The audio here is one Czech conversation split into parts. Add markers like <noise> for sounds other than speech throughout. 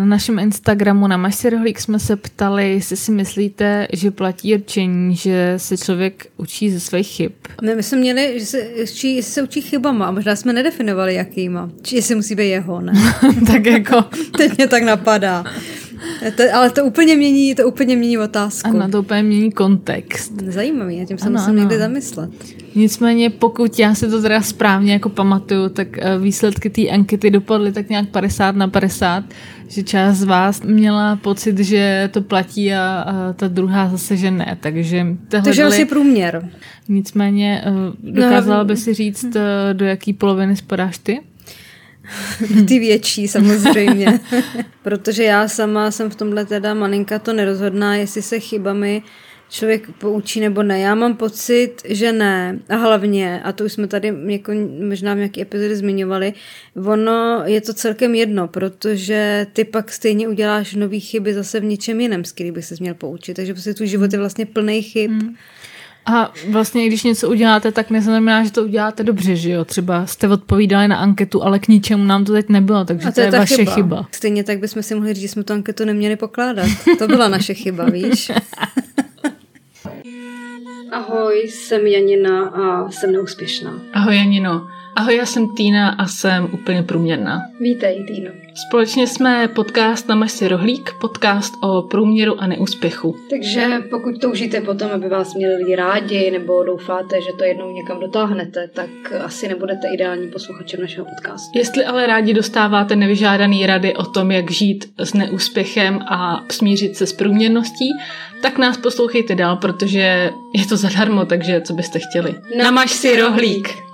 Na našem Instagramu na Masterhlík jsme se ptali, jestli si myslíte, že platí určení, že se člověk učí ze svých chyb. Ne, my jsme měli, že se učí, jestli se učí chybama a možná jsme nedefinovali, jakýma. Či jestli musí být jeho, ne? <laughs> tak jako... Teď mě tak napadá. To, ale to úplně mění, to úplně mění otázku. Ano, to úplně mění kontext. Zajímavý, já tím se musím ano. někdy zamyslet. Nicméně, pokud já si to teda správně jako pamatuju, tak eh, výsledky té ankety dopadly tak nějak 50 na 50, že část z vás měla pocit, že to platí a, a ta druhá zase, že ne. Takže tohle Takže asi průměr. Nicméně, eh, dokázala no, by si říct, eh, do jaký poloviny spadáš ty? <laughs> ty větší samozřejmě. <laughs> Protože já sama jsem v tomhle teda malinka to nerozhodná, jestli se chybami člověk poučí nebo ne. Já mám pocit, že ne. A hlavně, a to už jsme tady jako, možná v nějaké epizody zmiňovali, ono je to celkem jedno, protože ty pak stejně uděláš nový chyby zase v něčem jiném, z který bych se měl poučit. Takže prostě tvůj život je vlastně plný chyb. Hmm. A vlastně, když něco uděláte, tak neznamená, že to uděláte dobře, že jo? Třeba jste odpovídali na anketu, ale k ničemu nám to teď nebylo, takže to, to je, je vaše chyba. chyba. Stejně tak bychom si mohli říct, že jsme tu anketu neměli pokládat. To byla naše chyba, <laughs> víš? Ahoj, jsem Janina a jsem neúspěšná. Ahoj Janino. Ahoj, já jsem Týna a jsem úplně průměrná. Vítej, Týno. Společně jsme podcast na si rohlík, podcast o průměru a neúspěchu. Takže pokud toužíte potom, aby vás měli lidi rádi, nebo doufáte, že to jednou někam dotáhnete, tak asi nebudete ideální posluchačem našeho podcastu. Jestli ale rádi dostáváte nevyžádaný rady o tom, jak žít s neúspěchem a smířit se s průměrností, tak nás poslouchejte dál, protože je to zadarmo, takže co byste chtěli. Namaž si rohlík.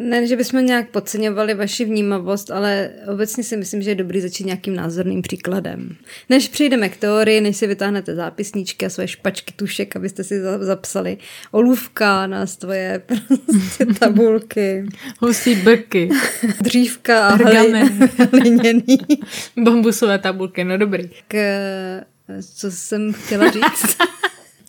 Ne, že bychom nějak podceňovali vaši vnímavost, ale obecně si myslím, že je dobrý začít nějakým názorným příkladem. Než přejdeme k teorii, než si vytáhnete zápisníčky a své špačky tušek, abyste si zapsali olůvka na svoje <laughs> prostě tabulky. Hustý brky. <laughs> Dřívka a <laughs> hliněný. Bambusové tabulky, no dobrý. K, co jsem chtěla říct?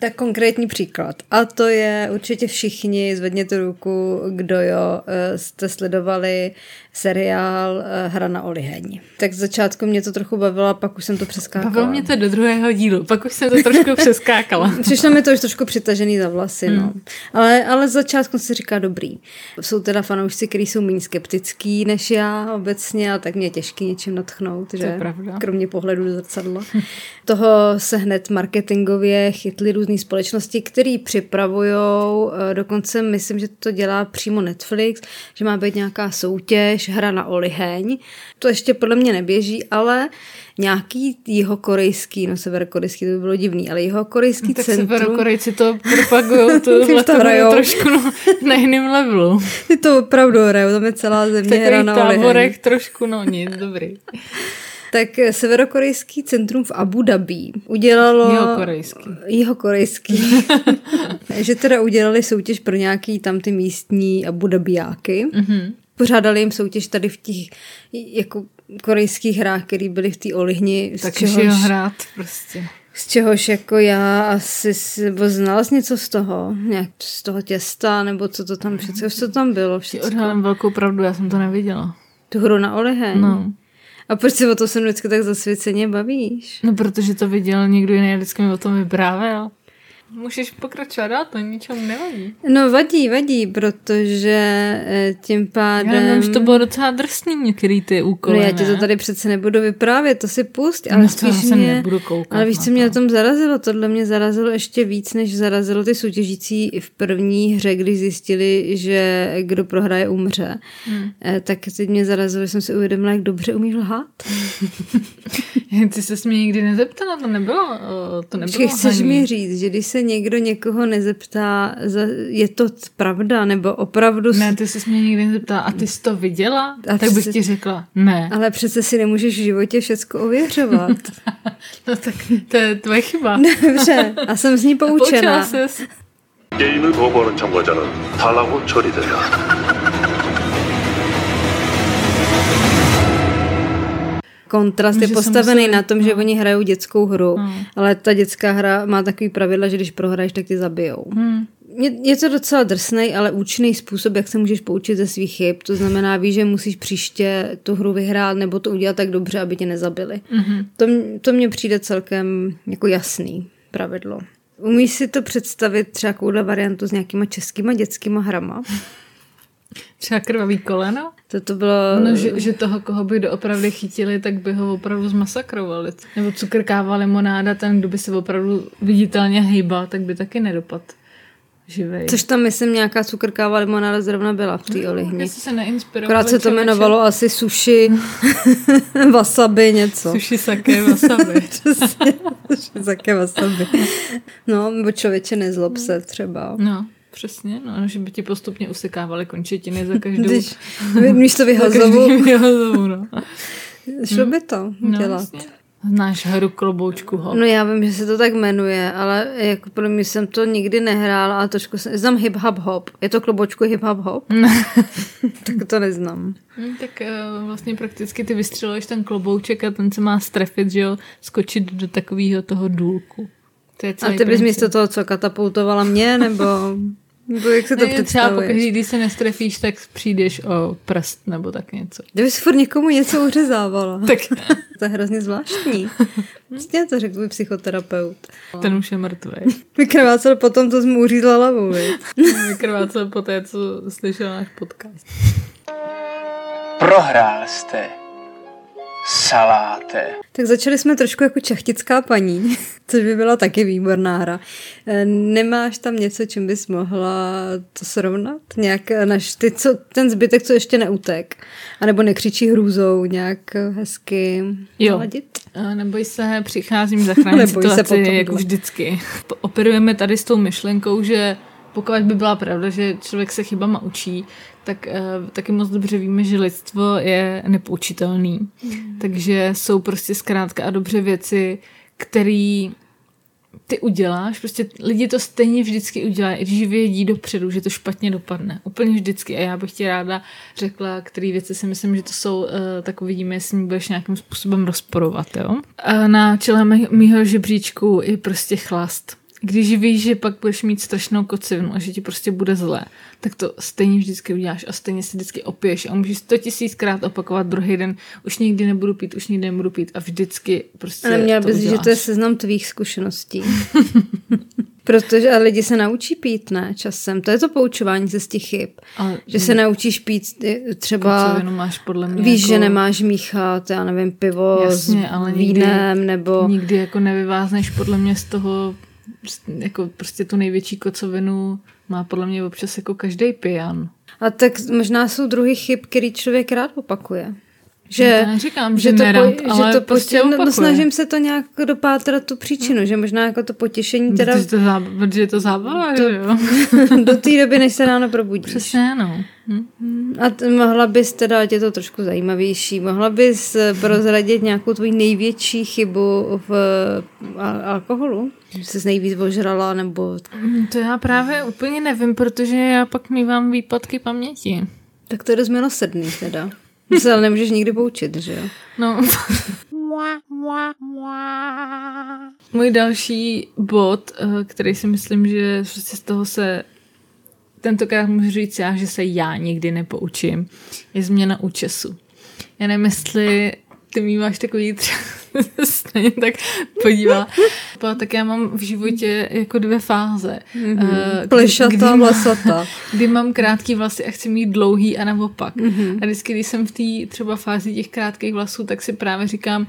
Tak konkrétní příklad. A to je určitě všichni, zvedněte ruku, kdo jo, eh, jste sledovali seriál uh, Hra na oliheň. Tak z začátku mě to trochu bavilo, pak už jsem to přeskákala. Bavilo mě to do druhého dílu, pak už jsem to trošku <laughs> přeskákala. Přišlo mi to už trošku přitažený za vlasy, mm. no. Ale, ale z začátku se říká dobrý. Jsou teda fanoušci, kteří jsou méně skeptický než já obecně, a tak mě je těžký něčím natchnout, to že? Je pravda. Kromě pohledu do zrcadla. <laughs> Toho se hned marketingově chytly různé společnosti, které připravují, eh, dokonce myslím, že to dělá přímo Netflix, že má být nějaká soutěž, než hra na oliheň. To ještě podle mě neběží, ale nějaký jeho korejský, no severokorejský, to by bylo divný, ale jeho korejský no, tak centrum... severokorejci to propagují, <laughs> to, to hrajou. trošku no, na jiném levelu. Ty to opravdu hrajou, tam je celá země hra na oliheň. trošku, no nic, dobrý. tak severokorejský centrum v Abu Dhabi udělalo... Jeho korejský. Jeho korejský. <laughs> že teda udělali soutěž pro nějaký tam ty místní Abu Dhabiáky. Mm-hmm pořádali jim soutěž tady v těch jako korejských hrách, které byly v té olihni. Tak čehož, jo hrát prostě. Z čehož jako já asi znala jsi něco z toho, nějak z toho těsta, nebo co to tam všechno, co tam bylo všechno. Odhalím velkou pravdu, já jsem to neviděla. Tu hru na oliheň? No. A proč se o to se vždycky tak zasvěceně bavíš? No, protože to viděl někdo jiný, vždycky mi o tom vyprávěl. Můžeš pokračovat dál, to ničemu nevadí. No vadí, vadí, protože eh, tím pádem... Já nevím, že to bylo docela drsný některý ty úkoly, No já ti to tady přece nebudu vyprávět, to si pust, ale no, spíš mě... nebudu koukat ale víš, co mě na tom zarazilo? Tohle mě zarazilo ještě víc, než zarazilo ty soutěžící v první hře, když zjistili, že kdo prohraje umře. Hmm. Eh, tak teď mě zarazilo, že jsem si uvědomila, jak dobře umí lhát. <laughs> ty se mě nikdy nezeptala, to nebylo, to nebylo chceš mi říct, že když se někdo někoho nezeptá, je to pravda, nebo opravdu... Ne, ty jsi mě nikdy nezeptala, a ty jsi to viděla? A tak bych ti řekla, ne. Ale přece si nemůžeš v životě všechno ověřovat. <laughs> no tak to je tvoje chyba. <laughs> Dobře, a jsem z ní poučena. A poučila jsi. 게임을 거부하는 참가자는 탈락 처리된다. Kontrast je postavený na tom, no. že oni hrajou dětskou hru, no. ale ta dětská hra má takový pravidla, že když prohraješ, tak tě zabijou. Hmm. je, je to docela drsný, ale účinný způsob, jak se můžeš poučit ze svých chyb. To znamená, víš, že musíš příště tu hru vyhrát nebo to udělat tak dobře, aby tě nezabili. Mm-hmm. To, to mně přijde celkem jako jasný pravidlo. Umíš si to představit třeba takovou variantu s nějakýma českýma dětskýma hrama? Třeba krvavý koleno? To to bylo... No, že, že toho, koho by doopravdy chytili, tak by ho opravdu zmasakrovali. Nebo cukrkáva limonáda, ten, kdo by se opravdu viditelně hejbal, tak by taky nedopad živej. Což tam, myslím, nějaká cukrkáva limonáda zrovna byla v té no, olihni. se neinspirovali. Akorát se to jmenovalo asi sushi, <laughs> wasabi, něco. Sushi sake wasabi. <laughs> Přesně, sushi sake wasabi. No, nebo člověče nezlob se třeba. No. Přesně, no, že by ti postupně usekávaly končetiny za každou... Když místo <laughs> vyhazovu. <laughs> vyhazovu no. Šlo by to no, dělat. Vlastně. Znáš hru kloboučku hop? No já vím, že se to tak jmenuje, ale jako pro mě jsem to nikdy nehrála a trošku jsem, znám hip hop hop. Je to kloboučku hip hop hop? <laughs> tak to neznám. Hmm, tak uh, vlastně prakticky ty vystřeluješ ten klobouček a ten se má strefit, že jo, skočit do takového toho důlku. To je a ty bys místo toho, co katapultovala mě, nebo... Nebo jak se to ne, Třeba pokaždý, když se nestrefíš, tak přijdeš o prst nebo tak něco. Kdyby si furt někomu něco uřezávala. tak. <laughs> to je hrozně zvláštní. Prostě to řekl by psychoterapeut. Ten už je mrtvý. <laughs> Vykrvácel potom, co mu uřízla hlavu, <laughs> Vykrvácel po té, co slyšel náš podcast. Prohrál jste saláte. Tak začali jsme trošku jako čachtická paní, <laughs> což by byla taky výborná hra. Eh, nemáš tam něco, čím bys mohla to srovnat? Nějak eh, naš, ty, co, ten zbytek, co ještě neutek? A nebo nekřičí hrůzou nějak hezky jo. Hladit? Neboj se, přicházím <laughs> zachránit situaci, se potom, jako vždycky. Operujeme tady s tou myšlenkou, že pokud by byla pravda, že člověk se chybama učí, tak uh, taky moc dobře víme, že lidstvo je nepoučitelný. Mm. Takže jsou prostě zkrátka a dobře věci, které ty uděláš, prostě lidi to stejně vždycky udělají, když vědí dopředu, že to špatně dopadne. Úplně vždycky. A já bych ti ráda řekla, které věci si myslím, že to jsou, uh, tak uvidíme, jestli mi budeš nějakým způsobem rozporovat. Jo? A na čele mýho žebříčku je prostě chlast když víš, že pak budeš mít strašnou kocivnu a že ti prostě bude zlé, tak to stejně vždycky uděláš a stejně si vždycky opiješ a můžeš to tisíckrát opakovat druhý den, už nikdy nebudu pít, už nikdy nebudu pít a vždycky prostě Ale měla bys, že to je seznam tvých zkušeností. <laughs> Protože a lidi se naučí pít, ne, časem. To je to poučování ze z těch chyb. Ale, že se naučíš pít třeba... máš podle mě Víš, jako... že nemáš míchat, já nevím, pivo Jasně, ale s vínem, nikdy, nebo... Nikdy jako nevyvázneš podle mě z toho jako prostě tu největší kocovinu má podle mě občas jako každý pijan. A tak možná jsou druhy chyb, který člověk rád opakuje. Že, já neříkám, že, že to, nerad, po, ale že to prostě no, no, snažím se to nějak dopátrat tu příčinu, hmm. že možná jako to potěšení teda... Protože to, záb, protože je to zábava, to, jo? <laughs> do té doby, než se ráno probudíš. Přesně, no. Hmm. A t- mohla bys teda, ať je to trošku zajímavější, mohla bys prozradit nějakou tvoji největší chybu v al- alkoholu? Že jsi nejvíc ožrala, nebo... Hmm, to já právě úplně nevím, protože já pak mývám výpadky paměti. Tak to je dost milosrdný teda. Se ale nemůžeš nikdy poučit, že jo? No. Můj další bod, eh, který si myslím, že prostě z toho se tentokrát můžu říct já, že se já nikdy nepoučím, je změna účesu. Já nevím, jestli ty máš takový třeba <laughs> stejně tak podívá. tak já mám v životě jako dvě fáze. Mm-hmm. Plešatá, vlasatá. <laughs> Kdy mám krátký vlasy a chci mít dlouhý a naopak. Mm-hmm. A vždycky, když jsem v té třeba fázi těch krátkých vlasů, tak si právě říkám,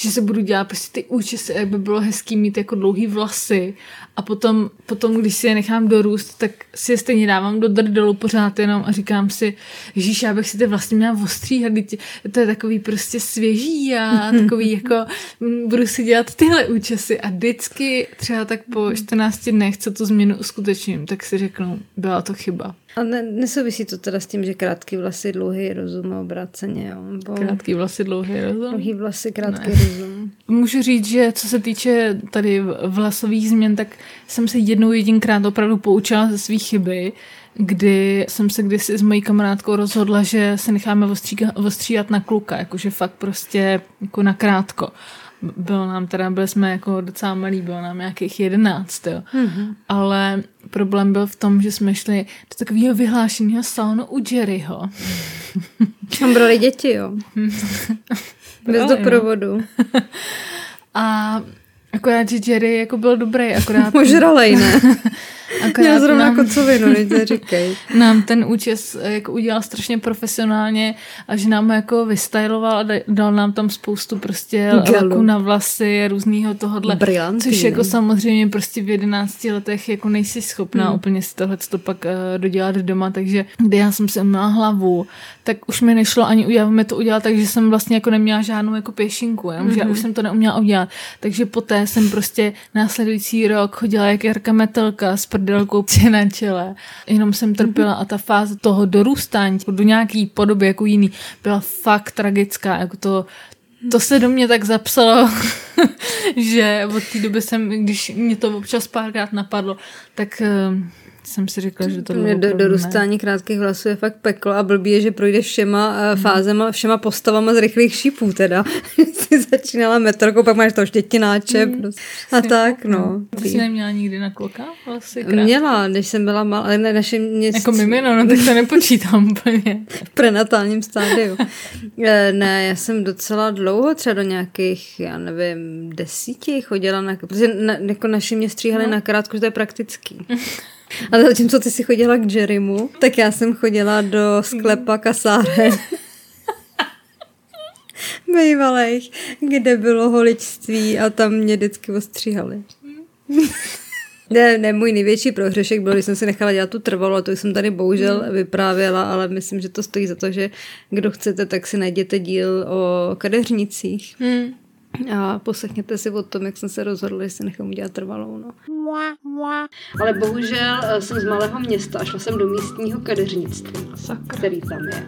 že se budu dělat prostě ty účesy, jak by bylo hezký mít jako dlouhý vlasy a potom, potom, když si je nechám dorůst, tak si je stejně dávám do drdolu pořád jenom a říkám si, že já bych si ty vlastně měla ostříhat, to je takový prostě svěží a <laughs> takový jako mm, budu si dělat tyhle účesy a vždycky třeba tak po 14 dnech, co tu změnu uskutečním, tak si řeknu, byla to chyba. A ne, nesouvisí to teda s tím, že krátký vlasy, dlouhý rozum a obráceně, jo? Bo... Krátký vlasy, dlouhý rozum? Dlouhý vlasy, krátký ne. rozum. Můžu říct, že co se týče tady vlasových změn, tak jsem se jednou jedinkrát opravdu poučila ze svých chyby, kdy jsem se kdysi s mojí kamarádkou rozhodla, že se necháme ostříkat, ostříhat na kluka, jakože fakt prostě jako na krátko. Bylo nám teda, byli jsme jako docela malí, bylo nám nějakých jedenáct, jo. Mm-hmm. Ale problém byl v tom, že jsme šli do takového vyhlášeného salonu u Jerryho. Tam brali děti, jo. <laughs> Bez no. doprovodu. A akorát, že Jerry jako byl dobrý, akorát... <laughs> Ožralej, ne? <laughs> Akorát Měl zrovna nám, kocovinu, říkej. <laughs> Nám ten účes eh, jako udělal strašně profesionálně a že nám ho jako vystyloval a dal nám tam spoustu prostě laku na vlasy, různýho tohohle. Brilantý, což jako samozřejmě prostě v 11 letech jako nejsi schopná hmm. úplně si tohle to pak uh, dodělat doma, takže kdy já jsem se měla hlavu, tak už mi nešlo ani udělat, to udělat, takže jsem vlastně jako neměla žádnou jako pěšinku, že mm-hmm. já už jsem to neuměla udělat. Takže poté jsem prostě následující rok chodila jak Jarka Metelka s prdelkou <laughs> na čele. Jenom jsem trpěla a ta fáze toho dorůstání do nějaký podoby jako jiný byla fakt tragická. Jako to, to se do mě tak zapsalo, <laughs> že od té doby jsem, když mě to občas párkrát napadlo, tak uh, jsem si říkala, že to Mě do, dorůstání krátkých vlasů je fakt peklo a blbý je, že projde všema uh, fázema, všema postavama z rychlých šípů teda. <laughs> jsi začínala metrkou, pak máš to štětináče mm, prostě. a tak, no. Ty jsi neměla nikdy na kloka vlasy krátké? Měla, když jsem byla malá, ale na našem městě. Jako mimino, no tak to nepočítám úplně. <laughs> v prenatálním stádiu. Eh, ne, já jsem docela dlouho, třeba do nějakých, já nevím, desíti chodila na, protože na, jako naši mě stříhali no. na krátko, že to je praktický. <laughs> Ale zatímco ty si chodila k Jerrymu, tak já jsem chodila do sklepa kasáren. <laughs> Bývalých, kde bylo holičství a tam mě vždycky ostříhali. <laughs> Ne, ne, můj největší prohřešek byl, když jsem si nechala dělat tu trvalo, to jsem tady bohužel hmm. vyprávěla, ale myslím, že to stojí za to, že kdo chcete, tak si najděte díl o kadeřnicích. Hmm. A poslechněte si o tom, jak jsem se rozhodla, že si nechám udělat trvalou. No. Ale bohužel eh, jsem z malého města a šla jsem do místního kadeřnictví, Sakra. který tam je.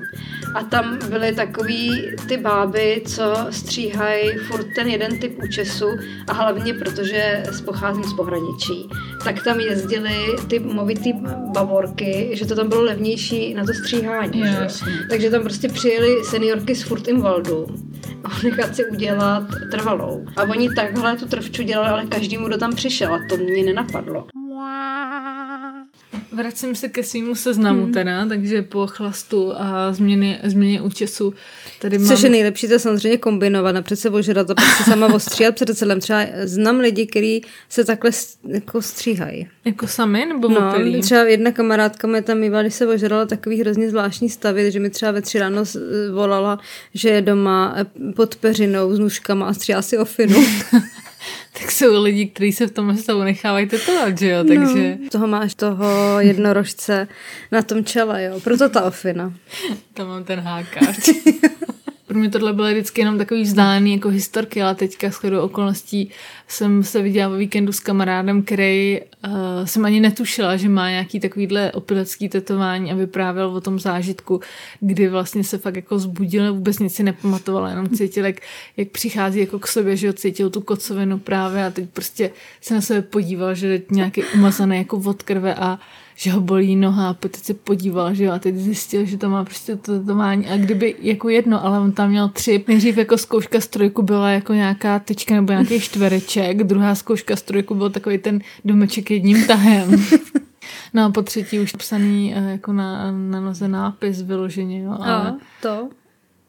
A tam byly takový ty báby, co stříhají furt ten jeden typ účesu a hlavně protože pocházím z pohraničí, tak tam jezdili ty movitý bavorky, že to tam bylo levnější na to stříhání. Yes. Takže tam prostě přijeli seniorky z a nechat si udělat trvalou. A oni takhle tu trvču dělali, ale každému, kdo tam přišel a to mě nenapadlo. Vracím se ke svýmu seznamu hmm. teda, takže po chlastu a změně, změně účesu tady mám... Což je nejlepší to samozřejmě kombinovat, napřed se ožrat a pak se sama ostříhat před celém. Třeba znám lidi, kteří se takhle jako stříhají. Jako sami nebo No, opilí? třeba jedna kamarádka mě tam mývala, když se ožrala takový hrozně zvláštní stavy, že mi třeba ve tři ráno volala, že je doma pod peřinou s nůžkama a stříhá si ofinu. <laughs> jsou lidi, kteří se v tom stavu nechávají tetovat, že jo, takže... No, toho máš toho jednorožce na tom čele, jo, proto ta ofina. <laughs> Tam mám ten hákáč. <laughs> Pro mě tohle bylo vždycky jenom takový vzdálený jako historky, ale teďka s okolností jsem se viděla ve víkendu s kamarádem, který uh, jsem ani netušila, že má nějaký takovýhle opilecký tetování a vyprávěl o tom zážitku, kdy vlastně se fakt jako zbudil, vůbec nic si nepamatoval, jenom cítil, jak, jak přichází jako k sobě, že jo, cítil tu kocovinu právě a teď prostě se na sebe podíval, že je nějaký umazaný jako od krve a že ho bolí noha a teď se podíval, že jo, a teď zjistil, že to má prostě to tetování a kdyby jako jedno, ale on tam měl tři, nejdřív jako zkouška z trojku byla jako nějaká tyčka nebo nějaký <laughs> čtvereček, druhá zkouška z trojku byl takový ten domeček jedním tahem. <laughs> No a po třetí už psaný eh, jako na, na noze nápis vyloženě, jo. Ale... A to?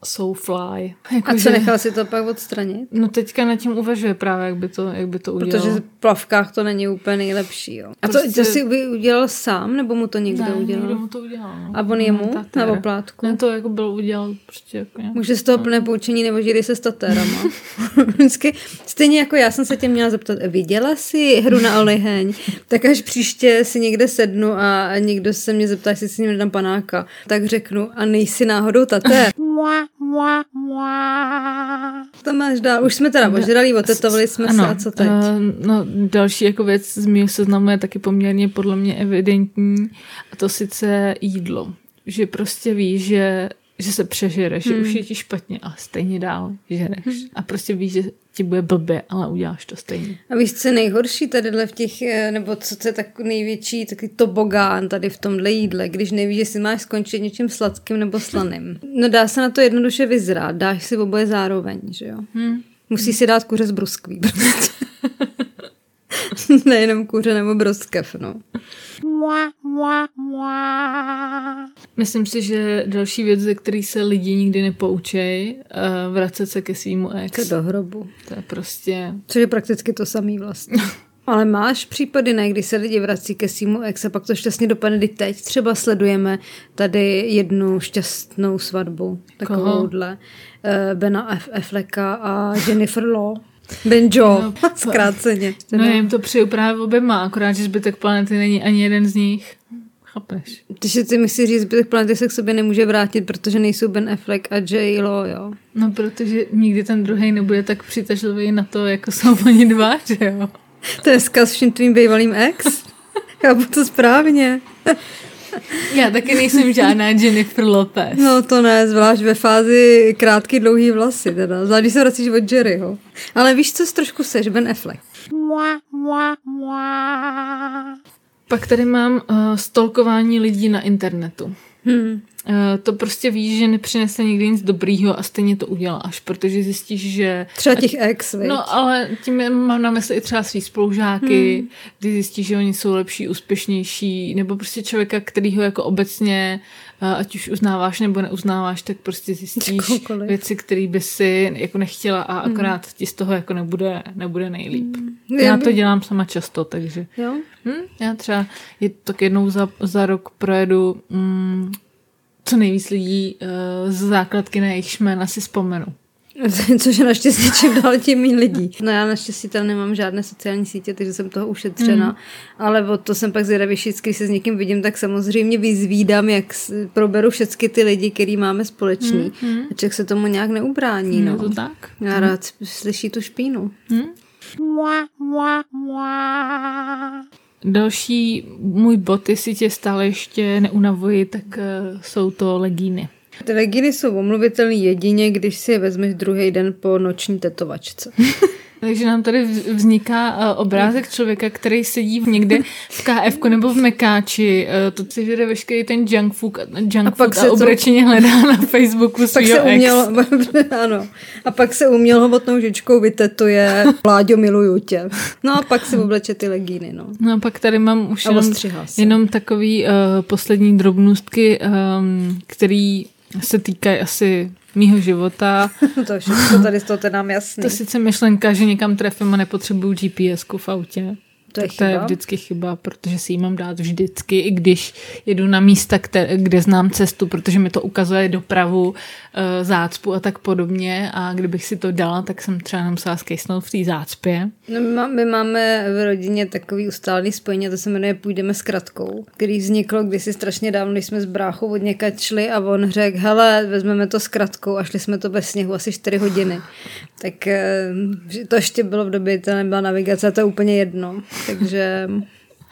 Soulfly. Jako, a co, že... nechal si to pak odstranit? No teďka nad tím uvažuje právě, jak by to, jak by to udělal. Protože v plavkách to není úplně nejlepší, jo. A prostě... to, to si udělal sám, nebo mu to někdo ne, udělal? někdo mu to udělal. No. A on jemu na oplátku? Ne, to jako byl udělal prostě jako nějak. Může z toho plné poučení nebo žili se statérama. <laughs> Vždycky, stejně jako já jsem se tě měla zeptat, viděla jsi hru na oliheň? tak až příště si někde sednu a někdo se mě zeptá, jestli si ním dám panáka, tak řeknu, a nejsi náhodou tatér. <laughs> Mua, mua. To máš dál. Už jsme teda požrali, otetovali jsme ano, se a co teď? Uh, no, další jako věc z mého seznamu je taky poměrně podle mě evidentní a to sice jídlo. Že prostě víš, že že se přežereš, hmm. že už hmm. je ti špatně a stejně dál žereš. Hmm. A prostě víš, že ti bude blbě, ale uděláš to stejně. A víš, co je nejhorší tadyhle v těch, eh, nebo co je tak největší, taky tobogán tady v tomhle jídle, když nevíš, jestli máš skončit něčím sladkým nebo slaným. No dá se na to jednoduše vyzrát, dáš si oboje zároveň, že jo? Hmm. Musí si dát kuře z bruskví. Prostě. <laughs> Nejenom kuře nebo broskev, no. Myslím si, že další věc, ze který se lidi nikdy nepoučej, uh, vracet se ke svýmu ex. do hrobu. To je prostě... Což je prakticky to samý vlastně. <laughs> Ale máš případy, ne, kdy se lidi vrací ke svýmu ex a pak to šťastně dopadne, kdy teď třeba sledujeme tady jednu šťastnou svatbu, takovouhle, uh, Bena F. Afflecka a Jennifer Law. Benjo, no, <laughs> zkráceně. No jim to přeju právě oběma, akorát, že zbytek planety není ani jeden z nich. Chápeš? Takže ty myslíš, že zbytek planety se k sobě nemůže vrátit, protože nejsou Ben Affleck a J. Lo, jo? No, protože nikdy ten druhý nebude tak přitažlivý na to, jako jsou <laughs> oni dva, že jo? To je zkaz všem tvým bývalým ex? <laughs> Chápu to správně. <laughs> Já taky nejsem žádná Jennifer Lopez. No to ne, zvlášť ve fázi krátký dlouhý vlasy, teda. Zvlášť, když se vracíš od Jerryho. Ale víš, co trošku seš, Ben Affleck. Pak tady mám uh, stolkování lidí na internetu. Hmm. Uh, to prostě víš, že nepřinese nikdy nic dobrýho a stejně to uděláš, protože zjistíš, že... Třeba těch ex, viď? No, ale tím mám na mysli i třeba svý spolužáky, hmm. kdy zjistíš, že oni jsou lepší, úspěšnější, nebo prostě člověka, který ho jako obecně, uh, ať už uznáváš nebo neuznáváš, tak prostě zjistíš Jakoukoliv. věci, které by si jako nechtěla a hmm. akorát ti z toho jako nebude, nebude nejlíp. Hmm. Já to dělám sama často, takže... Jo? Hm, já třeba je, tak jednou za, za rok projedu mm, co nejvíc lidí uh, z základky na jejich jména si vzpomenu. <laughs> Což je naštěstí čím dál tím méně lidí. No já naštěstí tam nemám žádné sociální sítě, takže jsem toho ušetřena. Mm. Ale o to jsem pak zvědavější, když se s někým vidím, tak samozřejmě vyzvídám, jak proberu všechny ty lidi, který máme společný. Mm. A člověk se tomu nějak neubrání. Mm, no. to tak. Já mm. rád slyší tu špínu. Mm. Další můj bod, jestli tě stále ještě neunavuji, tak uh, jsou to legíny. Ty legíny jsou omluvitelné jedině, když si je vezmeš druhý den po noční tetovačce. <laughs> Takže nám tady vzniká uh, obrázek člověka, který sedí někde v KF nebo v Mekáči, uh, to si žere veškerý ten junk food, junk a, food a obrečeně to... hledá na Facebooku pak se uměl, <laughs> ano. A pak se uměl hovotnou žičkou vytetuje Vláďo, miluju tě. No a pak si obleče ty legíny, no. No a pak tady mám už jenom, jenom takový uh, poslední drobnostky, um, který se týkají asi mýho života. <laughs> to všechno tady z toho to nám jasný. To sice myšlenka, že někam trefím a nepotřebuju GPS v autě. To je, tak to je vždycky chyba, protože si ji mám dát vždycky, i když jedu na místa, které, kde znám cestu, protože mi to ukazuje dopravu, e, zácpu a tak podobně a kdybych si to dala, tak jsem třeba nemusela skejsnout v té zácpě. No, my, má, my máme v rodině takový ustálený spojení, to se jmenuje Půjdeme s kratkou, který vzniklo kdysi strašně dávno, když jsme s bráchou od někač šli a on řekl, hele, vezmeme to s kratkou a šli jsme to ve sněhu asi 4 hodiny. Tak e, to ještě bylo v době, to nebyla navigace, to je úplně jedno. Takže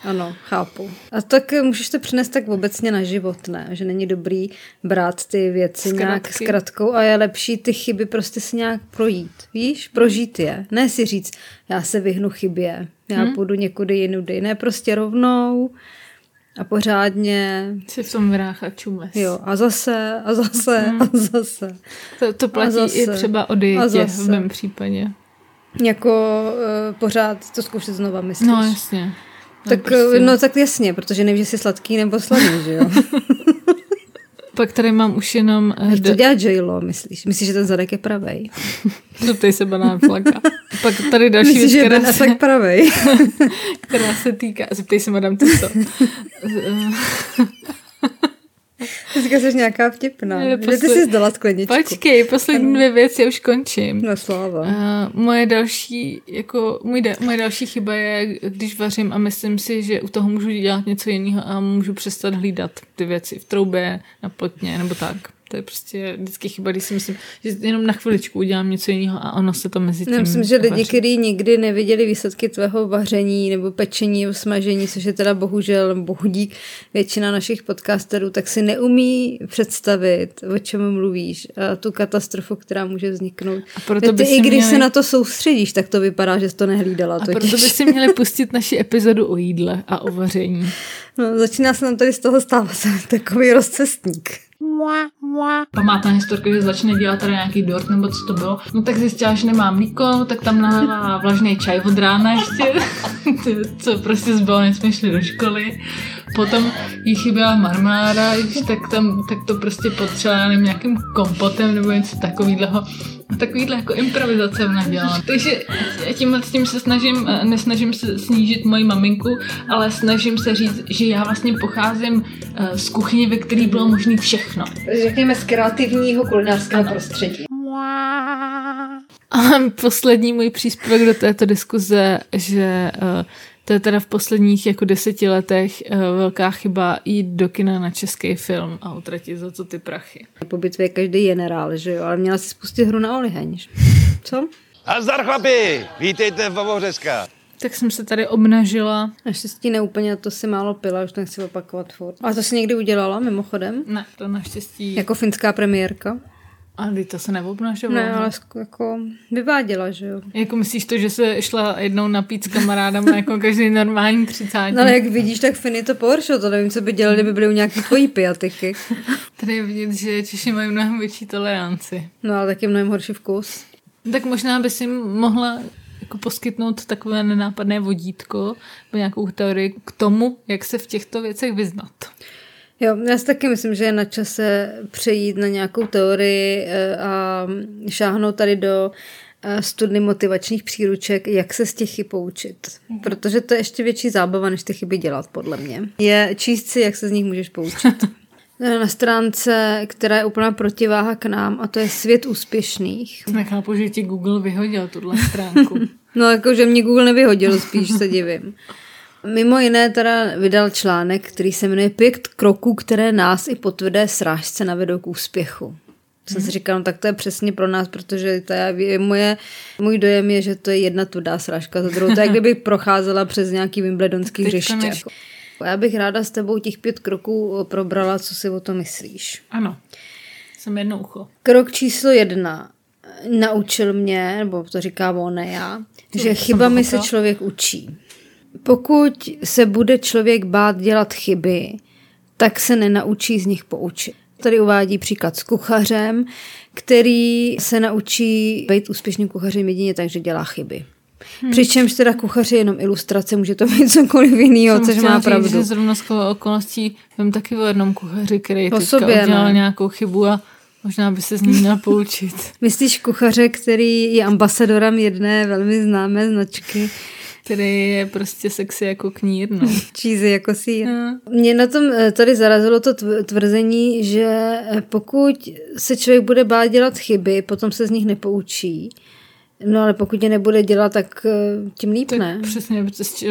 ano, chápu. A tak můžeš to přinést tak obecně na život, ne? Že není dobrý brát ty věci Zkratky. nějak zkratkou a je lepší ty chyby prostě si nějak projít. Víš? Prožít je. Ne si říct, já se vyhnu chybě, já hmm. půjdu někudy jinudy. Ne, prostě rovnou a pořádně. Si v tom vráchat čumes. Jo, a zase, a zase, hmm. a zase. To, to platí zase, i třeba o dietě v mém případě jako uh, pořád to zkoušet znova, myslíš? No jasně. No, tak, prostě... no tak jasně, protože nevíš, jestli sladký nebo sladý, že jo? <laughs> Pak tady mám už jenom... Jak to dělá J-Lo, myslíš? Myslíš, že ten zadek je pravej? <laughs> Zeptej se banán flaka. Pak tady další myslíš, věc, že která se... pravej? <laughs> která se týká... Zeptej se madam Tuso. <laughs> Dneska jsi nějaká vtipná. Je, posle... Ty jsi zdala skleničku. Počkej, poslední dvě věci, už končím. No sláva. Uh, moje další, jako, můj da, moje další chyba je, když vařím a myslím si, že u toho můžu dělat něco jiného a můžu přestat hlídat ty věci v troubě, na plotně nebo tak. To je prostě vždycky chyba, když si myslím, že jenom na chviličku udělám něco jiného a ono se to mezi tím... myslím, že lidi, kteří nikdy neviděli výsledky tvého vaření nebo pečení nebo smažení, což je teda bohužel bohudík většina našich podcasterů, tak si neumí představit, o čem mluvíš a tu katastrofu, která může vzniknout. A proto ty, i když měli... se na to soustředíš, tak to vypadá, že jsi to nehlídala. A totiž. proto by si měli pustit naši epizodu o jídle a o vaření. No, začíná se nám tady z toho stávat takový rozcestník. Památná historka, že začne dělat tady nějaký dort, nebo co to bylo. No tak zjistila, že nemá mlíko, tak tam nalila vlažný čaj od rána ještě, <laughs> co prostě zbylo, než jsme šli do školy. Potom jí chyběla marmára, tak, tam, tak to prostě potřeba nějakým kompotem nebo něco takového. Takovýhle jako improvizace ona dělala. Takže tím, tím se snažím, nesnažím se snížit moji maminku, ale snažím se říct, že já vlastně pocházím eh, z kuchyně, ve které bylo možné všechno. Řekněme z kreativního kulinářského prostředí. A poslední můj příspěvek do této diskuze, že uh, to je teda v posledních jako deseti letech uh, velká chyba jít do kina na český film a utratit za to ty prachy. Po bitvě je každý generál, že jo, ale měla si spustit hru na oliheň. Co? A zdar chlapi, vítejte v Bavořeska. Tak jsem se tady obnažila. Naštěstí neúplně, to si málo pila, už to nechci opakovat furt. A to si někdy udělala mimochodem? Ne, to naštěstí. Jako finská premiérka? A to se neobnažovala. Ne, ale jako vyváděla, že jo. Jako myslíš to, že se šla jednou napít s kamarádama jako každý normální třicátník? No ale jak vidíš, tak Finy to pohoršilo, to nevím, co by dělali, kdyby byly u nějaký tvojí pijatyky. <laughs> Tady je vidět, že Češi mají mnohem větší toleranci. No ale taky mnohem horší vkus. Tak možná by si mohla jako poskytnout takové nenápadné vodítko nebo nějakou teorii k tomu, jak se v těchto věcech vyznat. Jo, já si taky myslím, že je na čase přejít na nějakou teorii eh, a šáhnout tady do eh, studny motivačních příruček, jak se z těch chyb poučit. Mhm. Protože to je ještě větší zábava, než ty chyby dělat, podle mě. Je číst si, jak se z nich můžeš poučit. <laughs> na stránce, která je úplná protiváha k nám a to je svět úspěšných. Nechápu, že ti Google vyhodil tuhle stránku. <laughs> no jako, že mě Google nevyhodil, spíš se divím. <laughs> Mimo jiné teda vydal článek, který se jmenuje Pět kroků, které nás i po tvrdé srážce navedou k úspěchu. Jsem si mhm. říkal, no tak to je přesně pro nás, protože to je moje, můj dojem je, že to je jedna tvrdá srážka za druhou. To je, kdybych procházela přes nějaký wimbledonský hřiště. Já bych ráda s tebou těch pět kroků probrala, co si o to myslíš. Ano, jsem jedno ucho. Krok číslo jedna. Naučil mě, nebo to říká on, ne já, že chybami se člověk učí. Pokud se bude člověk bát dělat chyby, tak se nenaučí z nich poučit. Tady uvádí příklad s kuchařem, který se naučí být úspěšným kuchařem jedině tak, že dělá chyby. Hmm. Přičemž teda kuchař je jenom ilustrace, může to být <laughs> cokoliv jiného, což má pravdu. Říct, že zrovna z okolností vím taky o jednom kuchaři, který o sobě, udělal ne? nějakou chybu a možná by se z ní měl poučit. <laughs> Myslíš kuchaře, který je ambasadorem jedné velmi známé značky, který je prostě sexy jako knír, no. <laughs> Cheesy jako sír. No. Mě na tom eh, tady zarazilo to tvrzení, že eh, pokud se člověk bude bát dělat chyby, potom se z nich nepoučí. No ale pokud je nebude dělat, tak eh, tím líp tak ne. Přesně,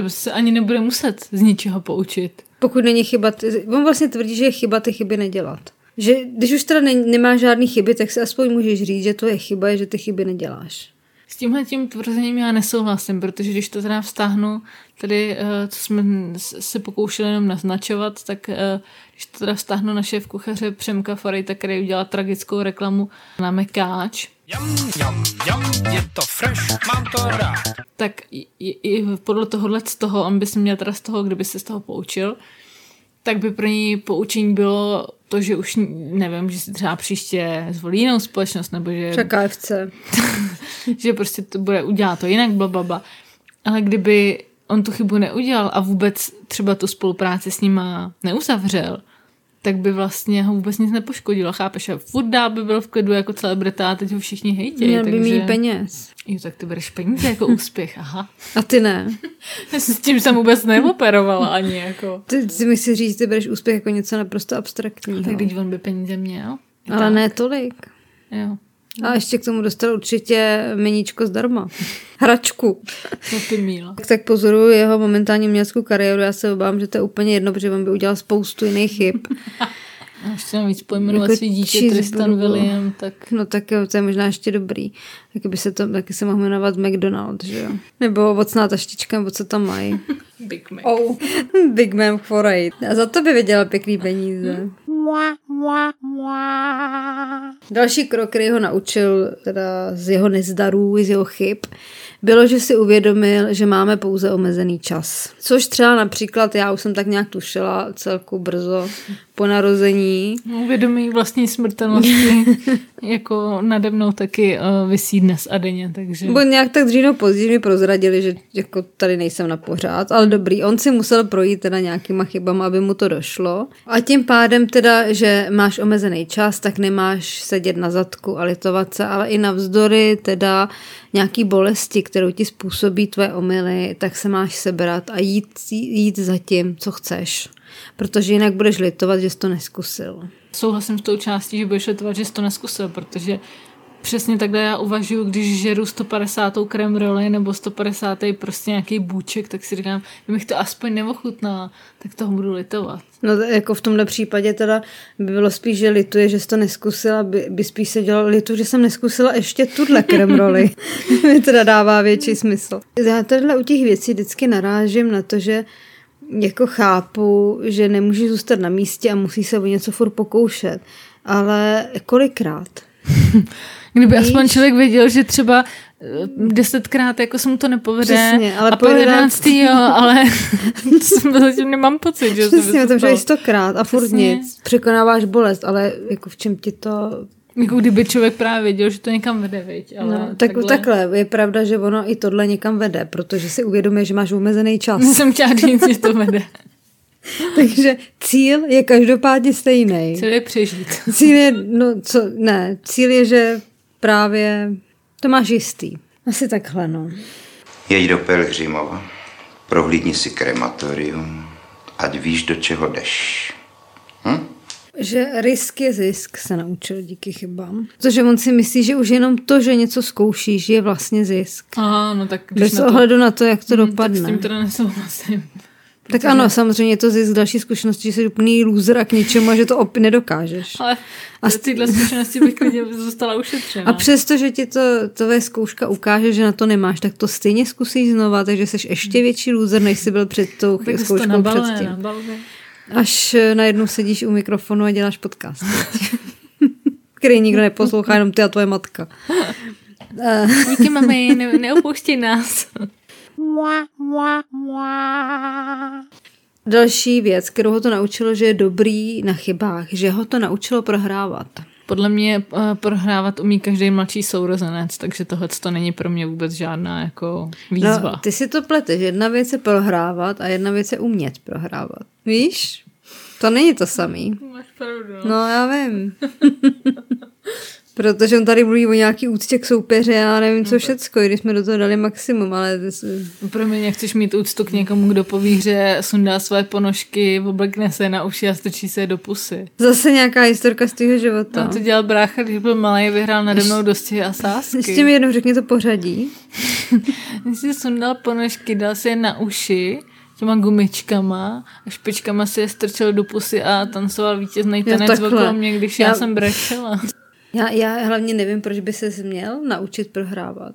se ani nebude muset z ničeho poučit. Pokud není chyba, on vlastně tvrdí, že je chyba ty chyby nedělat. Že když už teda ne, nemá žádný chyby, tak si aspoň můžeš říct, že to je chyba, že ty chyby neděláš tímhle tím tvrzením já nesouhlasím, protože když to teda vztáhnu, tady, eh, co jsme se pokoušeli jenom naznačovat, tak eh, když to teda vztáhnu na šéf kuchaře Přemka Farejta, který udělal tragickou reklamu na Mekáč, Jam, jam, jam, je to fresh, mám to rád. Tak i, i podle tohohle z toho, on by si měl teda z toho, kdyby se z toho poučil, tak by pro ní poučení bylo to, že už nevím, že si třeba příště zvolí jinou společnost, nebo že... Čeká FC. <laughs> <laughs> že prostě to bude udělat to jinak, blablabla. Ale kdyby on tu chybu neudělal a vůbec třeba tu spolupráci s nima neuzavřel, tak by vlastně ho vůbec nic nepoškodilo, chápeš? A furt dál by byl v klidu jako celebrita a teď ho všichni hejtějí. Měl by mít peněz. Jo, tak ty bereš peníze jako úspěch, aha. <laughs> A ty ne. <laughs> S tím jsem vůbec neoperovala ani jako. Ty, ty mi si říct, ty bereš úspěch jako něco naprosto abstraktního. Tak když on by peníze měl. Ale tak. ne tolik. Jo. A ještě k tomu dostal určitě meníčko zdarma. Hračku. No ty míla. Tak, tak pozoruju jeho momentální uměleckou kariéru. Já se obávám, že to je úplně jedno, protože on by udělal spoustu jiných chyb. <laughs> A ještě navíc pojmenovat jako svý dítě Tristan William, tak... No tak jo, to je možná ještě dobrý. Taky by se to, taky se mohl jmenovat McDonald, že jo? Nebo ovocná taštička, nebo co tam mají. Big Mac. Oh. <laughs> Big Mac for eight. A za to by vydělal pěkný peníze. Hmm. Další krok, který ho naučil teda z jeho nezdarů, z jeho chyb, bylo, že si uvědomil, že máme pouze omezený čas. Což třeba například já už jsem tak nějak tušila celku brzo po narození. Uvědomí vlastní smrtelnosti <laughs> jako nade mnou taky uh, vysí dnes a denně, takže... Bo nějak tak dřív později mi prozradili, že jako tady nejsem na pořád, ale dobrý, on si musel projít teda nějakýma chybama, aby mu to došlo. A tím pádem teda, že máš omezený čas, tak nemáš sedět na zadku a litovat se, ale i navzdory teda nějaký bolesti, kterou ti způsobí tvoje omily, tak se máš sebrat a jít, jít za tím, co chceš. Protože jinak budeš litovat, že jsi to neskusil. Souhlasím s tou částí, že budeš litovat, že jsi to neskusil, protože přesně takhle já uvažuji, když žeru 150. krem roli nebo 150. prostě nějaký bůček, tak si říkám, kdybych to aspoň neochutnala, tak toho budu litovat. No jako v tomhle případě teda by bylo spíš, že lituje, že jsi to neskusila, by, by spíš se dělal litu, že jsem neskusila ještě tuhle krem roli. <laughs> mi teda dává větší smysl. Já tady u těch věcí vždycky narážím na to, že jako chápu, že nemůže zůstat na místě a musí se o něco furt pokoušet. Ale kolikrát? <laughs> Kdyby Víš? aspoň člověk věděl, že třeba eh, desetkrát jako se mu to nepovede Přesně, ale a po jedenáctý jo, <laughs> ale <laughs> to zatím nemám pocit, že Přesně, to, že stokrát a furt Přesně. nic. Překonáváš bolest, ale jako v čem ti to jako kdyby člověk právě věděl, že to někam vede, viď? Ale no, tak, takhle... takhle, je pravda, že ono i tohle někam vede, protože si uvědomuje, že máš omezený čas. <laughs> Jsem chtěla říct, že to vede. <laughs> Takže cíl je každopádně stejný. Cíl je přežít. <laughs> Cíl je, no co, ne, cíl je, že právě to máš jistý. Asi takhle, no. Jeď do Pelhřimova, prohlídni si krematorium, ať víš, do čeho jdeš. Hm? Že risk je zisk, se naučil díky chybám. Protože on si myslí, že už jenom to, že něco zkoušíš, je vlastně zisk. Aha, no tak Bez na ohledu to... na to, jak to hmm, dopadne. Tak s tím teda nesouhlasím. Tak ano, samozřejmě je to zisk další zkušenosti, že jsi úplný loser a k ničemu a že to opět nedokážeš. Ale a z tyhle zkušenosti bych klidně <laughs> zůstala ušetřena. A přesto, že ti to tvoje zkouška ukáže, že na to nemáš, tak to stejně zkusíš znova, takže jsi ještě větší loser, než jsi byl před tou tak zkouškou nabalé, předtím. Nabalé. Až eh, najednou sedíš u mikrofonu a děláš podcast. <laughs> který nikdo neposlouchá, jenom ty a tvoje matka. Díky mami, ne, neopouští nás. Další věc, kterou ho to naučilo, že je dobrý na chybách, že ho to naučilo prohrávat. Podle mě uh, prohrávat umí každý mladší sourozenec, takže tohle to není pro mě vůbec žádná jako výzva. No, ty si to pleteš. Jedna věc je prohrávat a jedna věc je umět prohrávat. Víš? To není to samý. Máš pravdu. No, já vím. <laughs> Protože on tady mluví o nějaký úctě k soupeři a nevím co no všecko, když jsme do toho dali maximum, ale... No pro mě chceš mít úctu k někomu, kdo po výhře sundá své ponožky, oblekne se na uši a strčí se do pusy. Zase nějaká historka z tvého života. No, to dělal brácha, když byl malý, vyhrál nade mnou dosti a sásky. Ještě mi jednou řekni to pořadí. <laughs> Když si sundal ponožky, dal si je na uši, těma gumičkama a špičkama si je strčil do pusy a tancoval vítězný tanec okolo mě, když já, já jsem brečela. <laughs> Já, já hlavně nevím, proč by se měl naučit prohrávat.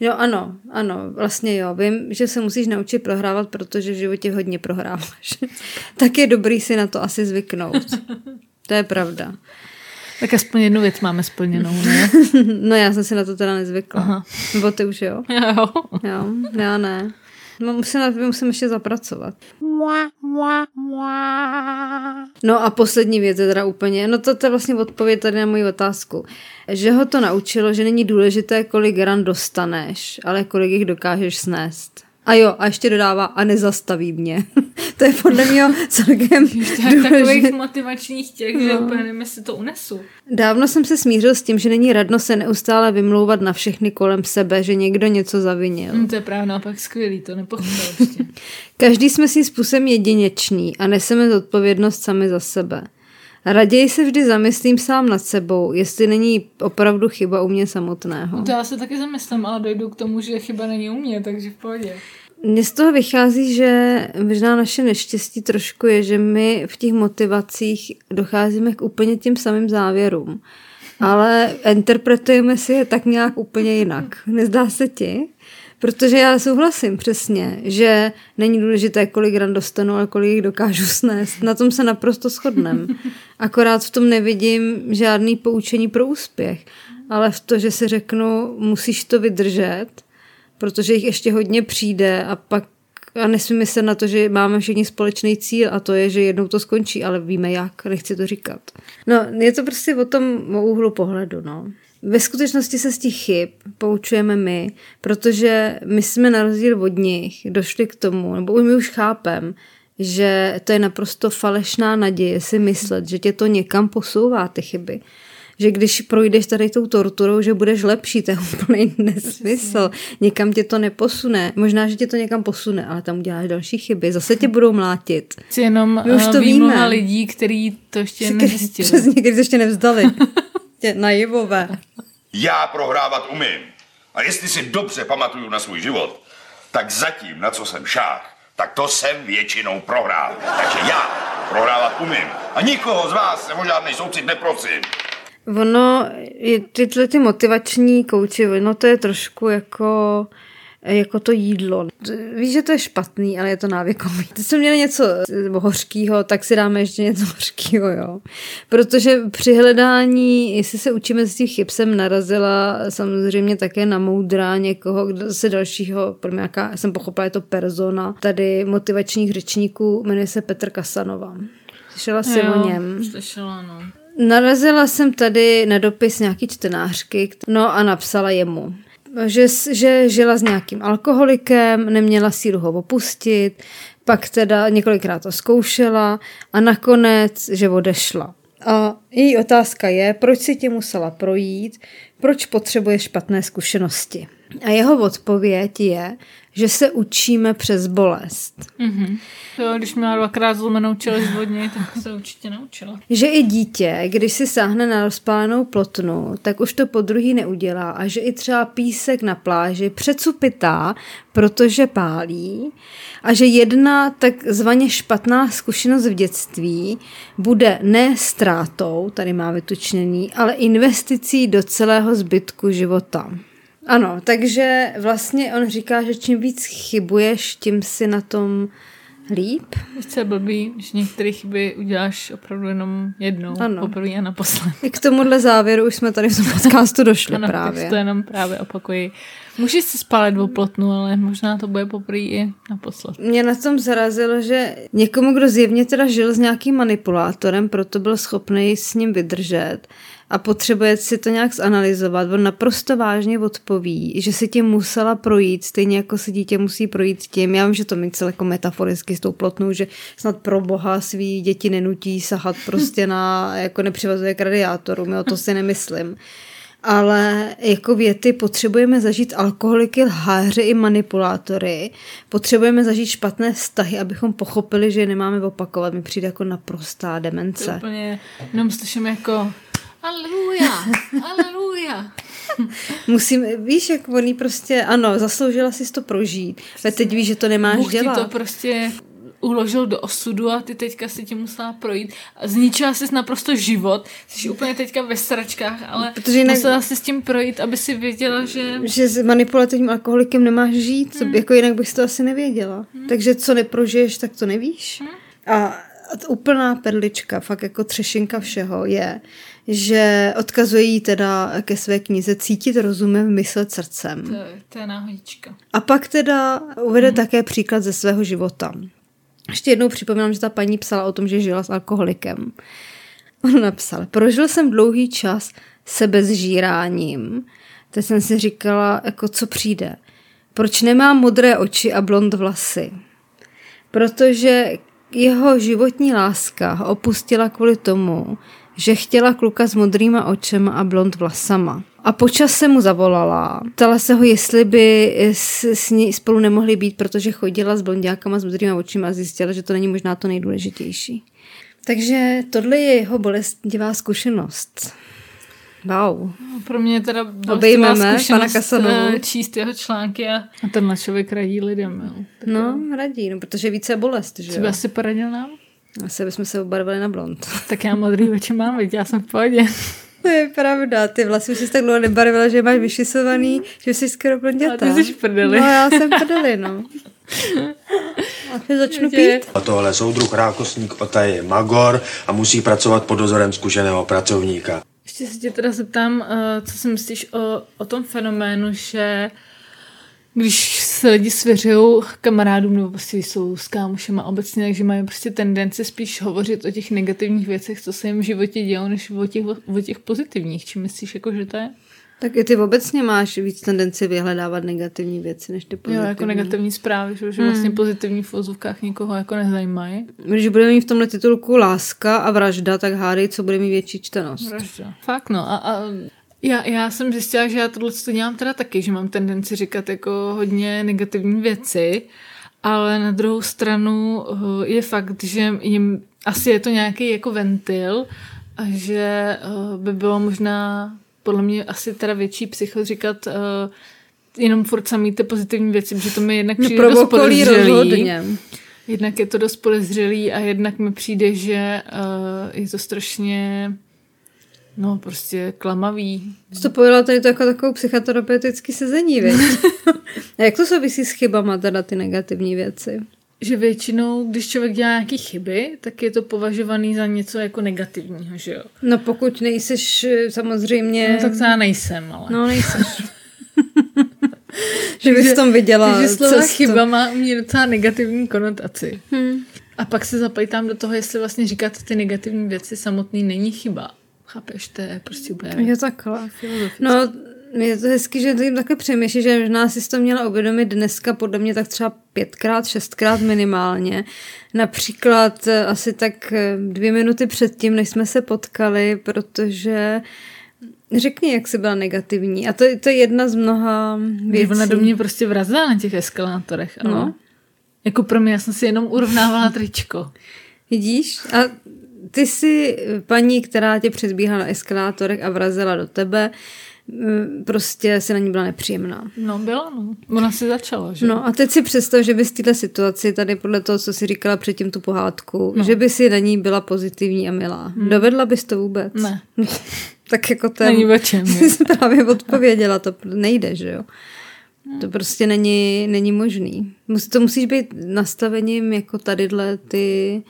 No ano, ano, vlastně jo. Vím, že se musíš naučit prohrávat, protože v životě hodně prohráváš. <laughs> tak je dobrý si na to asi zvyknout. To je pravda. Tak aspoň jednu věc máme splněnou, ne? <laughs> no já jsem si na to teda nezvykla. Aha. Nebo ty už jo? Jo. Jo, já ne. No, musím, musím ještě zapracovat. No a poslední věc je teda úplně, no to, to je vlastně odpověď tady na moji otázku. Že ho to naučilo, že není důležité, kolik ran dostaneš, ale kolik jich dokážeš snést. A jo, a ještě dodává, a nezastaví mě. <laughs> to je podle mě celkem <laughs> takových motivačních těch, no. že úplně nevím, jestli to unesu. Dávno jsem se smířil s tím, že není radno se neustále vymlouvat na všechny kolem sebe, že někdo něco zavinil. Hmm, to je právě naopak skvělý, to nepochopil ještě. <laughs> Každý jsme si způsobem jedinečný a neseme zodpovědnost sami za sebe. Raději se vždy zamyslím sám nad sebou, jestli není opravdu chyba u mě samotného. To já se taky zamyslím, ale dojdu k tomu, že chyba není u mě, takže v pohodě. Mně z toho vychází, že možná naše neštěstí trošku je, že my v těch motivacích docházíme k úplně tím samým závěrům. <laughs> Ale interpretujeme si je tak nějak úplně jinak. Nezdá se ti? Protože já souhlasím přesně, že není důležité, kolik ran dostanu, ale kolik jich dokážu snést. Na tom se naprosto shodnem. <laughs> Akorát v tom nevidím žádný poučení pro úspěch. Ale v to, že si řeknu, musíš to vydržet, protože jich ještě hodně přijde a pak A nesmíme se na to, že máme všichni společný cíl a to je, že jednou to skončí, ale víme jak, nechci to říkat. No, je to prostě o tom o úhlu pohledu, no. Ve skutečnosti se z těch chyb poučujeme my, protože my jsme na rozdíl od nich došli k tomu, nebo my už chápem, že to je naprosto falešná naděje si myslet, že tě to někam posouvá, ty chyby že když projdeš tady tou torturou, že budeš lepší, to je <laughs> úplný nesmysl. Někam tě to neposune. Možná, že tě to někam posune, ale tam uděláš další chyby. Zase tě budou mlátit. Jsi jenom My už to víme. lidí, kteří to ještě nezjistili. Přesně, kteří to ještě nevzdali. <laughs> tě naivové. Já prohrávat umím. A jestli si dobře pamatuju na svůj život, tak zatím, na co jsem šách, tak to jsem většinou prohrál. Takže já prohrávat umím. A nikoho z vás se o žádný soucit neprosím. Ono, je, tyhle ty motivační kouči, no to je trošku jako jako to jídlo. Víš, že to je špatný, ale je to návykový. Když jsme měli něco hořkýho, tak si dáme ještě něco <laughs> hořkýho, jo. Protože při hledání, jestli se učíme z těch chyb, jsem narazila samozřejmě také na moudra někoho, kdo se dalšího, pro mě jaká, jsem pochopila, je to persona, tady motivačních řečníků, jmenuje se Petr Kasanova. Slyšela jsi jo, o něm? Slyšela, no. Narazila jsem tady na dopis nějaký čtenářky, no a napsala jemu, že, že žila s nějakým alkoholikem, neměla sílu ho opustit, pak teda několikrát to zkoušela a nakonec, že odešla. A její otázka je, proč si tě musela projít, proč potřebuje špatné zkušenosti. A jeho odpověď je, že se učíme přes bolest. Mm-hmm. Jo, když měla dvakrát zlomenou čelist vodně, tak se určitě naučila. Že i dítě, když si sáhne na rozpálenou plotnu, tak už to po druhý neudělá a že i třeba písek na pláži přecupitá, protože pálí a že jedna takzvaně špatná zkušenost v dětství bude ne ztrátou, tady má vytučněný, ale investicí do celého zbytku života. Ano, takže vlastně on říká, že čím víc chybuješ, tím si na tom líp. Co je blbý, že některé chyby uděláš opravdu jenom jednou, ano. poprvé a naposled. I k tomuhle závěru už jsme tady v tom podcastu došli ano, právě. Tak to jenom právě opakuji. Můžeš si spálit o plotnu, ale možná to bude poprvé i naposled. Mě na tom zarazilo, že někomu, kdo zjevně teda žil s nějakým manipulátorem, proto byl schopný s ním vydržet, a potřebuje si to nějak zanalizovat, on naprosto vážně odpoví, že si tím musela projít, stejně jako si dítě musí projít tím. Já vím, že to celé jako metaforicky s tou plotnou, že snad pro boha svý děti nenutí sahat prostě na, jako nepřivazuje k radiátoru, o to si nemyslím. Ale jako věty potřebujeme zažít alkoholiky, lháře i manipulátory. Potřebujeme zažít špatné vztahy, abychom pochopili, že je nemáme opakovat. Mi přijde jako naprostá demence. To úplně jenom slyším jako Aleluja, aleluja. <laughs> Musím, víš, jak oni prostě, ano, zasloužila si to prožít. A teď víš, že to nemáš Bůh dělat. Ti to prostě uložil do osudu a ty teďka si tím musela projít. Zničila jsi naprosto život, jsi úplně teďka ve sračkách, ale Protože jinak, musela jsi s tím projít, aby si věděla, že... Že s manipulativním alkoholikem nemáš žít, hmm. jako jinak bys to asi nevěděla. Hmm. Takže co neprožiješ, tak to nevíš. Hmm. A úplná perlička, fakt jako třešinka všeho je, že odkazují teda ke své knize Cítit rozumem, myslet srdcem. To, to je náhodička. A pak teda uvede hmm. také příklad ze svého života. Ještě jednou připomínám, že ta paní psala o tom, že žila s alkoholikem. On napsal, prožil jsem dlouhý čas sebe zžíráním. Teď jsem si říkala, jako co přijde. Proč nemám modré oči a blond vlasy? Protože jeho životní láska ho opustila kvůli tomu, že chtěla kluka s modrýma očema a blond vlasama. A počas se mu zavolala. Ptala se ho, jestli by s, s ní spolu nemohli být, protože chodila s blondiákama s modrýma očima a zjistila, že to není možná to nejdůležitější. Takže tohle je jeho bolestivá zkušenost. Wow. No, pro mě teda bolestivá zkušenost pana eh, číst jeho články a, a tenhle člověk radí lidem. Jo. no, radí, no, protože více bolest. Že Co by asi poradil nám? Asi bychom se obarvili na blond. <laughs> Tak já modrý oči mám, viď? já jsem v pohodě. To je pravda, ty vlasy už jsi tak dlouho nebarvila, že máš vyšisovaný, že jsi skoro blondětá. A ty jsi prdeli. No já jsem prdeli, no. <laughs> A ty začnu pít. A tohle soudruh Rákosník Otaj je magor a musí pracovat pod dozorem zkušeného pracovníka. Ještě se tě teda zeptám, eh, co si myslíš o, o tom fenoménu, že když se lidi svěřují kamarádům nebo prostě jsou s kámošema obecně, takže mají prostě tendenci spíš hovořit o těch negativních věcech, co se jim v životě dějou, než o těch, o těch pozitivních. Či myslíš, jako, že to je? Tak i ty obecně máš víc tendenci vyhledávat negativní věci, než ty pozitivní. Jo, jako negativní zprávy, že, že vlastně hmm. pozitivní v vozovkách nikoho jako nezajímají. Když budeme mít v tomhle titulku láska a vražda, tak hádej, co bude mít větší čtenost. Vražda. Fakt no. A, a já, já jsem zjistila, že já tohle to dělám teda taky, že mám tendenci říkat jako hodně negativní věci, ale na druhou stranu eh, je fakt, že jim, asi je to nějaký jako ventil a že eh, by bylo možná podle mě asi teda větší psycho říkat uh, jenom furt samý ty pozitivní věci, protože to mi jednak no, přijde no, dost podezřelý. Jednak je to dost podezřelý a jednak mi přijde, že uh, je to strašně No, prostě klamavý. Jsi to povedala tady to jako takovou psychoterapeutický sezení, věc. a jak to souvisí s chybama, teda ty negativní věci? Že většinou, když člověk dělá nějaké chyby, tak je to považovaný za něco jako negativního, že jo? No pokud nejseš eh, samozřejmě... No tak to já nejsem, ale... No nejseš. <laughs> že bys tom viděla Takže slova cestu. chyba má u mě docela negativní konotaci. Hmm. A pak se zapojím do toho, jestli vlastně říkat ty negativní věci samotný není chyba. Chápeš, to je prostě úplně... Je takhle. No, je to hezky, že tím také přemýšlí, že možná si to měla uvědomit dneska, podle mě tak třeba pětkrát, šestkrát minimálně. Například eh, asi tak eh, dvě minuty předtím, než jsme se potkali, protože Řekni, jak jsi byla negativní. A to, to je jedna z mnoha věcí. Ona do mě prostě vrazila na těch eskalátorech. Ale no. Jako pro mě, já jsem si jenom urovnávala tričko. Vidíš? A ty jsi paní, která tě předbíhala na eskalátorech a vrazila do tebe, mm, prostě se na ní byla nepříjemná. No byla, no. Ona si začala, že? No a teď si představ, že bys v této situaci, tady podle toho, co jsi říkala předtím tu pohádku, no. že by si na ní byla pozitivní a milá. Hmm. Dovedla bys to vůbec? Ne. <laughs> tak jako ten... Není o čem. <laughs> Jsi právě odpověděla, to nejde, že jo? To prostě není, není možný. To musíš být nastavením jako tadyhle ty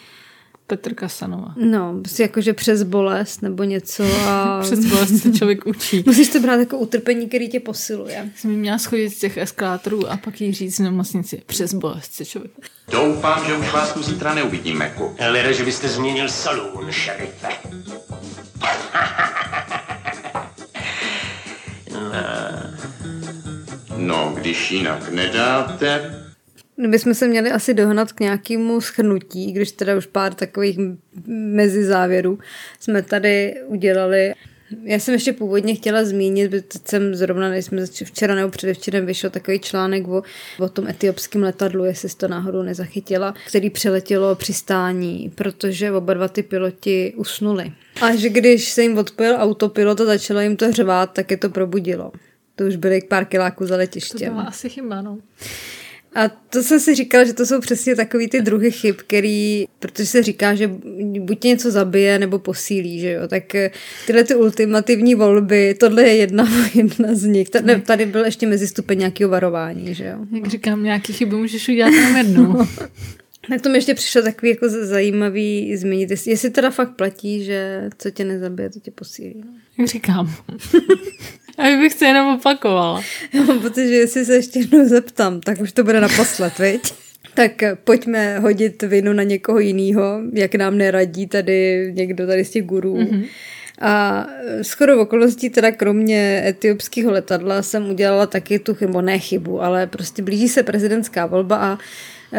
Petr Kasanova. No, jakože přes bolest nebo něco. A... <laughs> přes bolest se člověk učí. Musíš to brát jako utrpení, který tě posiluje. Jsem měla schodit z těch eskalátorů a pak jí říct na nemocnici. Přes bolest se člověk. Doufám, že už vás tu zítra neuvidíme, ku. Ale že byste změnil salon, šerife. <laughs> no, když jinak nedáte, jsme se měli asi dohnat k nějakému schrnutí, když teda už pár takových mezi závěrů jsme tady udělali. Já jsem ještě původně chtěla zmínit, protože jsem zrovna, než jsme včera nebo předevčerem vyšel takový článek o, o tom etiopském letadlu, jestli to náhodou nezachytila, který přeletělo přistání, protože oba dva ty piloti usnuli. Až když se jim odpojil autopilot a začalo jim to řvát, tak je to probudilo. To už byly pár kiláků za letištěm. To byla asi chyba, no. A to jsem si říkala, že to jsou přesně takový ty druhy chyb, který, protože se říká, že buď tě něco zabije nebo posílí, že jo, tak eh, tyhle ty ultimativní volby, tohle je jedna, <laughs> jedna z nich. Tady, tady byl ještě mezi stupeň nějakého varování, že jo. Jak říkám, nějaký chybu můžeš udělat jenom jednou. <laughs> No. Tak to mi ještě přišlo takový jako zajímavý zmínit, jestli, jestli teda fakt platí, že co tě nezabije, to tě posílí. No. Jak říkám. <laughs> A bych se jenom opakovala. Já mám pocit, že jestli se ještě jednou zeptám, tak už to bude naposled, <laughs> viď? Tak pojďme hodit vinu na někoho jiného, jak nám neradí tady někdo tady z těch gurů. Mm-hmm. A skoro v okolností teda kromě etiopského letadla jsem udělala taky tu chybu, ne chybu, ale prostě blíží se prezidentská volba a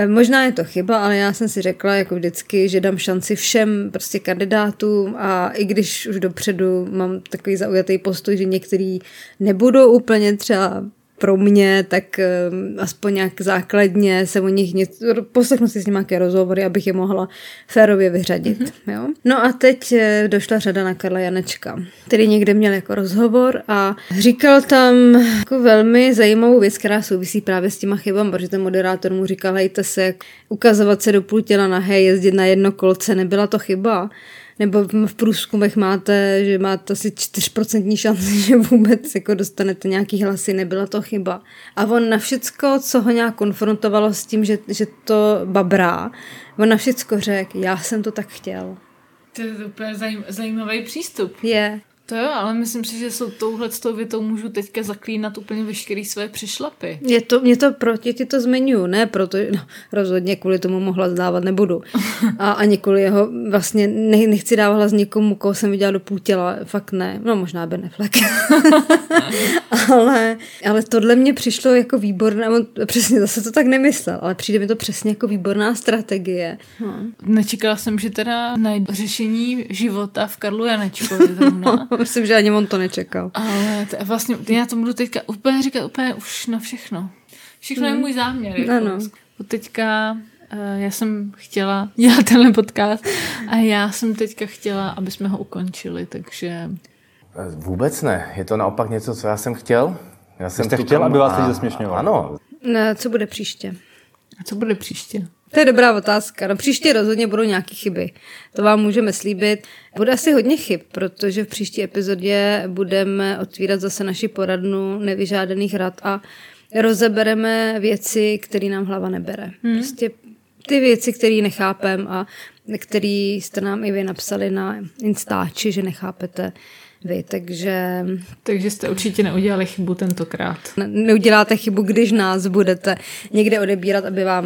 možná je to chyba, ale já jsem si řekla jako vždycky, že dám šanci všem prostě kandidátům a i když už dopředu mám takový zaujatý postoj, že některý nebudou úplně třeba pro mě, tak uh, aspoň nějak základně se o nich něco, poslechnu si s nimi nějaké rozhovory, abych je mohla férově vyřadit. Mm-hmm. Jo? No a teď uh, došla řada na Karla Janečka, který někde měl jako rozhovor a říkal tam jako velmi zajímavou věc, která souvisí právě s těma chybami, protože ten moderátor mu říkal, hejte se, ukazovat se do půl těla na hej, jezdit na jedno kolce, nebyla to chyba nebo v průzkumech máte, že máte asi 4% šanci, <laughs> že vůbec jako dostanete nějaký hlasy, nebyla to chyba. A on na všecko, co ho nějak konfrontovalo s tím, že, že to babrá, on na všecko řekl, já jsem to tak chtěl. To je úplně zajím, zajímavý přístup. Je. To jo, ale myslím si, že jsou touhle s tou větou můžu teďka zaklínat úplně veškerý své přišlapy. Je to, mě to proti ti to zmiňuju, ne, proto <laughs> no, rozhodně kvůli tomu mohla zdávat nebudu. A ani kvůli jeho, vlastně ne, nechci dávat hlas někomu, koho jsem viděla do půl těla, fakt ne, no možná Beneflek. <laughs> ale, ale tohle mě přišlo jako výborné, on přesně zase to tak nemyslel, ale přijde mi to přesně jako výborná strategie. Hmm. Nečekala jsem, že teda najde řešení života v Karlu Janečkovi zrovna. <laughs> <laughs> Myslím, že ani on to nečekal. Ale to vlastně, já to budu teďka úplně říkat úplně už na všechno. Všechno hmm. je můj záměr. Jako. Ano. Teďka uh, já jsem chtěla dělat tenhle podcast a já jsem teďka chtěla, aby jsme ho ukončili, takže... Vůbec ne. Je to naopak něco, co já jsem chtěl. Já jsem Jste chtěl, aby vás lidi zesměšňovali? Ano. Co bude příště? A co bude příště? To je dobrá otázka. No příště rozhodně budou nějaké chyby. To vám můžeme slíbit. Bude asi hodně chyb, protože v příští epizodě budeme otvírat zase naši poradnu nevyžádaných rad a rozebereme věci, které nám hlava nebere. Hmm. Prostě ty věci, které nechápem a které jste nám i vy napsali na Instači, že nechápete vy, takže... Takže jste určitě neudělali chybu tentokrát. Ne, neuděláte chybu, když nás budete někde odebírat, aby vám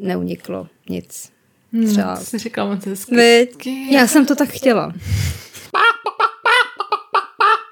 neuniklo nic. Hmm, Třeba. Hmm, jsi říkala moc hezky. Já jsem to tak chtěla.